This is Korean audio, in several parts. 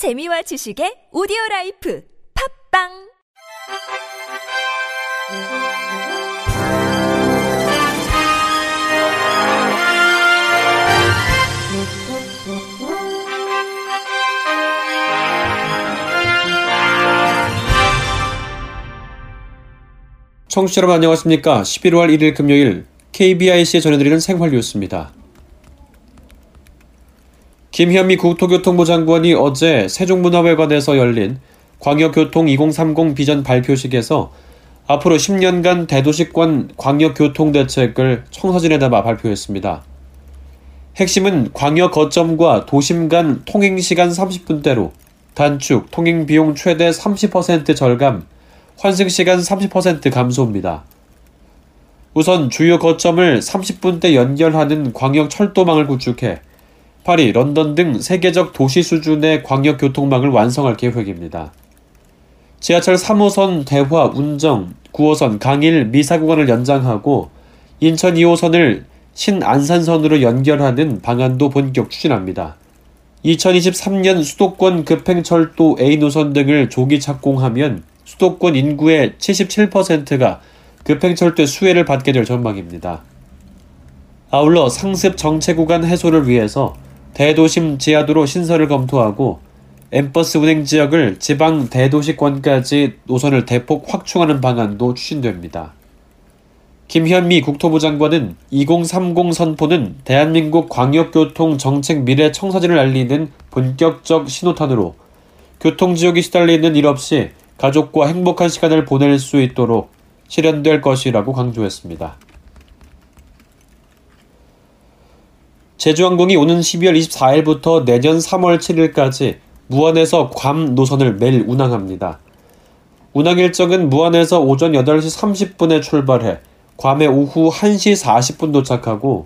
재미와 지식의 오디오 라이프 팟빵 청취자 여러분 안녕하십니까. 11월 1일 금요일 KBIC에 전해드리는 생활 뉴스입니다. 김현미 국토교통부 장관이 어제 세종문화회관에서 열린 광역교통 2030 비전 발표식에서 앞으로 10년간 대도시권 광역교통 대책을 청사진에 담아 발표했습니다. 핵심은 광역 거점과 도심 간 통행시간 30분대로 단축, 통행비용 최대 30% 절감, 환승시간 30% 감소입니다. 우선 주요 거점을 30분대 연결하는 광역 철도망을 구축해 파리, 런던 등 세계적 도시 수준의 광역 교통망을 완성할 계획입니다. 지하철 3호선 대화, 운정, 9호선 강일, 미사 구간을 연장하고 인천 2호선을 신안산선으로 연결하는 방안도 본격 추진합니다. 2023년 수도권 급행철도 A 노선 등을 조기 착공하면 수도권 인구의 77%가 급행철도 수혜를 받게 될 전망입니다. 아울러 상습 정체 구간 해소를 위해서 대도심 지하도로 신설을 검토하고 엠버스 운행 지역을 지방 대도시권까지 노선을 대폭 확충하는 방안도 추진됩니다. 김현미 국토부 장관은 2030 선포는 대한민국 광역교통 정책 미래 청사진을 알리는 본격적 신호탄으로 교통지역이 시달리는 일 없이 가족과 행복한 시간을 보낼 수 있도록 실현될 것이라고 강조했습니다. 제주항공이 오는 12월 24일부터 내년 3월 7일까지 무안에서 괌 노선을 매일 운항합니다. 운항 일정은 무안에서 오전 8시 30분에 출발해 괌에 오후 1시 40분 도착하고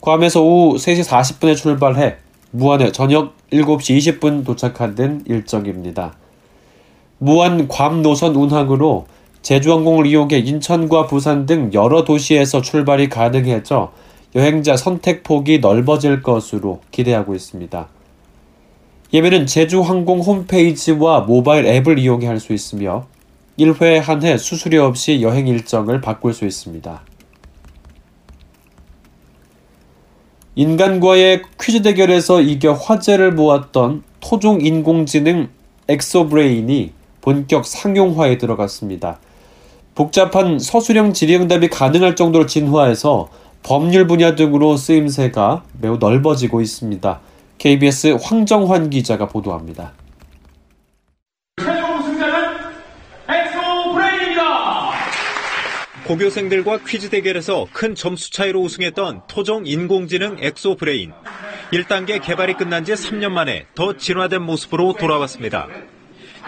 괌에서 오후 3시 40분에 출발해 무안에 저녁 7시 20분 도착하는 일정입니다. 무안 괌 노선 운항으로 제주항공을 이용해 인천과 부산 등 여러 도시에서 출발이 가능해져 여행자 선택 폭이 넓어질 것으로 기대하고 있습니다. 예매는 제주항공 홈페이지와 모바일 앱을 이용해 할 수 있으며 1회 한 해 수수료 없이 여행 일정을 바꿀 수 있습니다. 인간과의 퀴즈 대결에서 이겨 화제를 모았던 토종 인공지능 엑소브레인이 본격 상용화에 들어갔습니다. 복잡한 서술형 질의응답이 가능할 정도로 진화해서 법률 분야 등으로 쓰임새가 매우 넓어지고 있습니다. KBS 황정환 기자가 보도합니다. 최종 승자는 엑소브레인입니다. 고교생들과 퀴즈 대결에서 큰 점수 차이로 우승했던 토종 인공지능 엑소브레인. 1단계 개발이 끝난 지 3년 만에 더 진화된 모습으로 돌아왔습니다.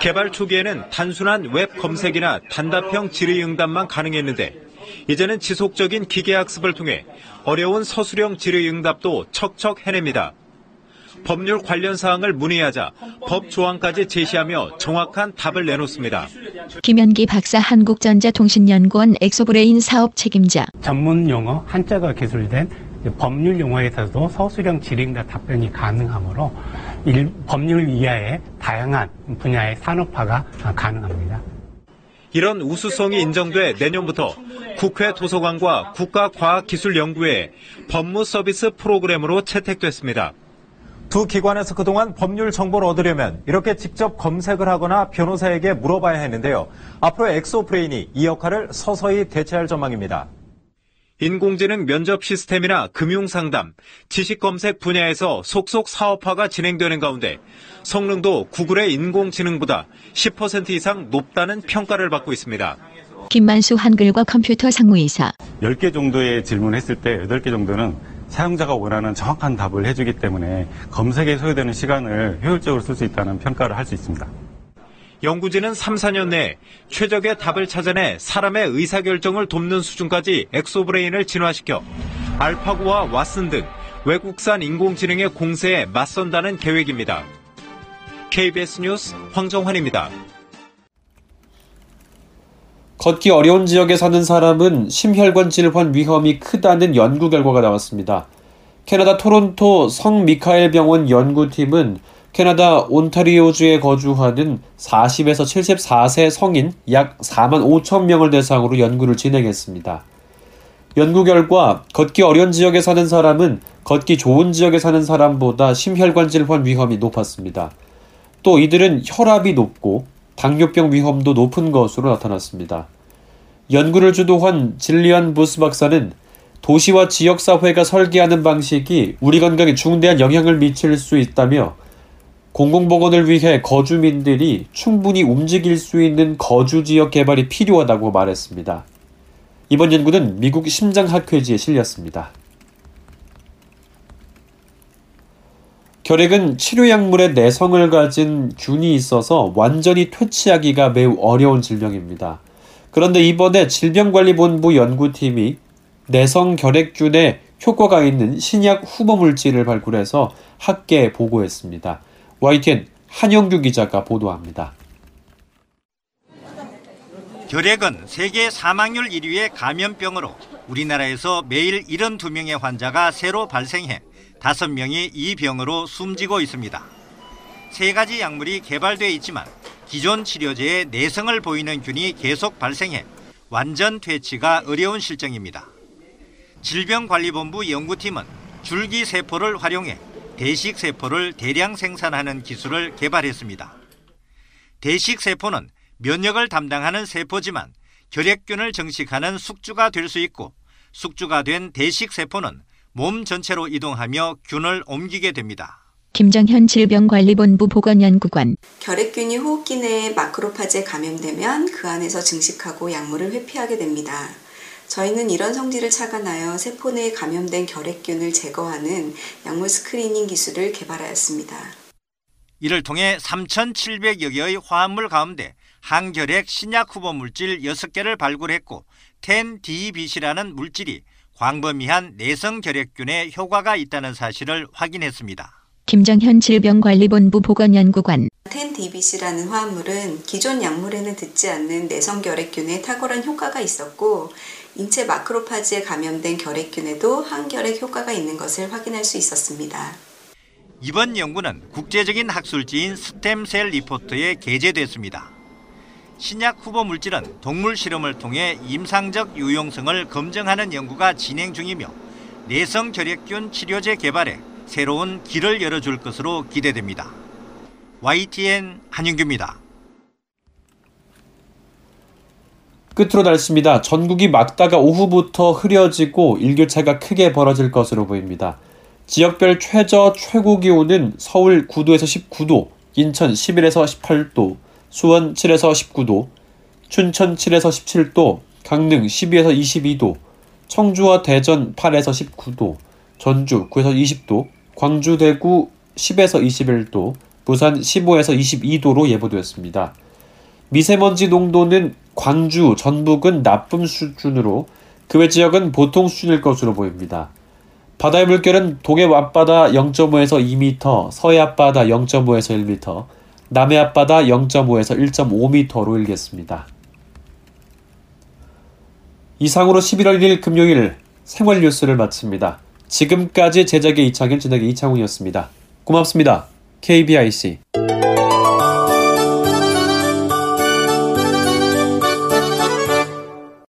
개발 초기에는 단순한 웹 검색이나 단답형 질의응답만 가능했는데 이제는 지속적인 기계학습을 통해 어려운 서술형 질의응답도 척척 해냅니다. 법률 관련 사항을 문의하자 법 조항까지 제시하며 정확한 답을 내놓습니다. 김현기 박사 한국전자통신연구원 엑소브레인 사업 책임자 전문 용어 한자가 기술된 법률 용어에서도 서술형 질의응답 답변이 가능하므로 일, 법률 이하의 다양한 분야의 산업화가 가능합니다. 이런 우수성이 인정돼 내년부터 국회 도서관과 국가과학기술연구회 법무 서비스 프로그램으로 채택됐습니다. 두 기관에서 그동안 법률 정보를 얻으려면 이렇게 직접 검색을 하거나 변호사에게 물어봐야 했는데요. 앞으로 엑소브레인이 이 역할을 서서히 대체할 전망입니다. 인공지능 면접 시스템이나 금융 상담, 지식 검색 분야에서 속속 사업화가 진행되는 가운데 성능도 구글의 인공지능보다 10% 이상 높다는 평가를 받고 있습니다. 김만수 한글과 컴퓨터 상무이사 10개 정도의 질문을 했을 때 8개 정도는 사용자가 원하는 정확한 답을 해주기 때문에 검색에 소요되는 시간을 효율적으로 쓸 수 있다는 평가를 할 수 있습니다. 연구진은 3, 4년 내 최적의 답을 찾아내 사람의 의사결정을 돕는 수준까지 엑소브레인을 진화시켜 알파고와 왓슨 등 외국산 인공지능의 공세에 맞선다는 계획입니다. KBS 뉴스 황정환입니다. 걷기 어려운 지역에 사는 사람은 심혈관 질환 위험이 크다는 연구 결과가 나왔습니다. 캐나다 토론토 성 미카엘 병원 연구팀은 캐나다 온타리오주에 거주하는 40에서 74세 성인 약 4만 5천 명을 대상으로 연구를 진행했습니다. 연구 결과 걷기 어려운 지역에 사는 사람은 걷기 좋은 지역에 사는 사람보다 심혈관 질환 위험이 높았습니다. 또 이들은 혈압이 높고 당뇨병 위험도 높은 것으로 나타났습니다. 연구를 주도한 질리안 부스 박사는 도시와 지역사회가 설계하는 방식이 우리 건강에 중대한 영향을 미칠 수 있다며 공공보건을 위해 거주민들이 충분히 움직일 수 있는 거주지역 개발이 필요하다고 말했습니다. 이번 연구는 미국 심장학회지에 실렸습니다. 결핵은 치료약물에 내성을 가진 균이 있어서 완전히 퇴치하기가 매우 어려운 질병입니다. 그런데 이번에 질병관리본부 연구팀이 내성 결핵균에 효과가 있는 신약 후보 물질을 발굴해서 학계에 보고했습니다. YTN 한영규 기자가 보도합니다. 결핵은 세계 사망률 1위의 감염병으로 우리나라에서 매일 72명의 환자가 새로 발생해 5명이 이 병으로 숨지고 있습니다. 세 가지 약물이 개발돼 있지만 기존 치료제의 내성을 보이는 균이 계속 발생해 완전 퇴치가 어려운 실정입니다. 질병관리본부 연구팀은 줄기세포를 활용해 대식세포를 대량 생산하는 기술을 개발했습니다. 대식세포는 면역을 담당하는 세포지만 결핵균을 정식하는 숙주가 될 수 있고 숙주가 된 대식세포는 몸 전체로 이동하며 균을 옮기게 됩니다. 김정현 질병관리본부 보건연구관 결핵균이 호흡기 내에 마크로파지에 감염되면 그 안에서 증식하고 약물을 회피하게 됩니다. 저희는 이런 성질을 착안하여 세포 내에 감염된 결핵균을 제거하는 약물 스크리닝 기술을 개발하였습니다. 이를 통해 3,700여 개의 화합물 가운데 항결핵 신약 후보 물질 6개를 발굴했고 10DBC라는 물질이 광범위한 내성 결핵균에 효과가 있다는 사실을 확인했습니다. 김정현 질병관리본부 보건연구관 10DBC라는 화합물은 기존 약물에는 듣지 않는 내성 결핵균에 탁월한 효과가 있었고 인체 마크로파지에 감염된 결핵균에도 항결핵 효과가 있는 것을 확인할 수 있었습니다. 이번 연구는 국제적인 학술지인 스템셀 리포트에 게재됐습니다. 신약 후보 물질은 동물 실험을 통해 임상적 유용성을 검증하는 연구가 진행 중이며 내성 결핵균 치료제 개발에 새로운 길을 열어줄 것으로 기대됩니다. YTN 한윤규입니다. 끝으로 날씨입니다. 전국이 막다가 오후부터 흐려지고 일교차가 크게 벌어질 것으로 보입니다. 지역별 최저 최고 기온은 서울 9도에서 19도, 인천 11에서 18도, 수원 7에서 19도, 춘천 7에서 17도, 강릉 12에서 22도, 청주와 대전 8에서 19도, 전주 9에서 20도, 광주 대구 10에서 21도, 부산 15에서 22도로 예보되었습니다. 미세먼지 농도는 광주, 전북은 나쁨 수준으로 그 외 지역은 보통 수준일 것으로 보입니다. 바다의 물결은 동해 앞바다 0.5에서 2m, 서해 앞바다 0.5에서 1m, 남해 앞바다 0.5에서 1.5m로 일겠습니다. 이상으로 11월 1일 금요일 생활 뉴스를 마칩니다. 지금까지 제작의 이창현, 진행의 이창훈이었습니다. 고맙습니다. KBIC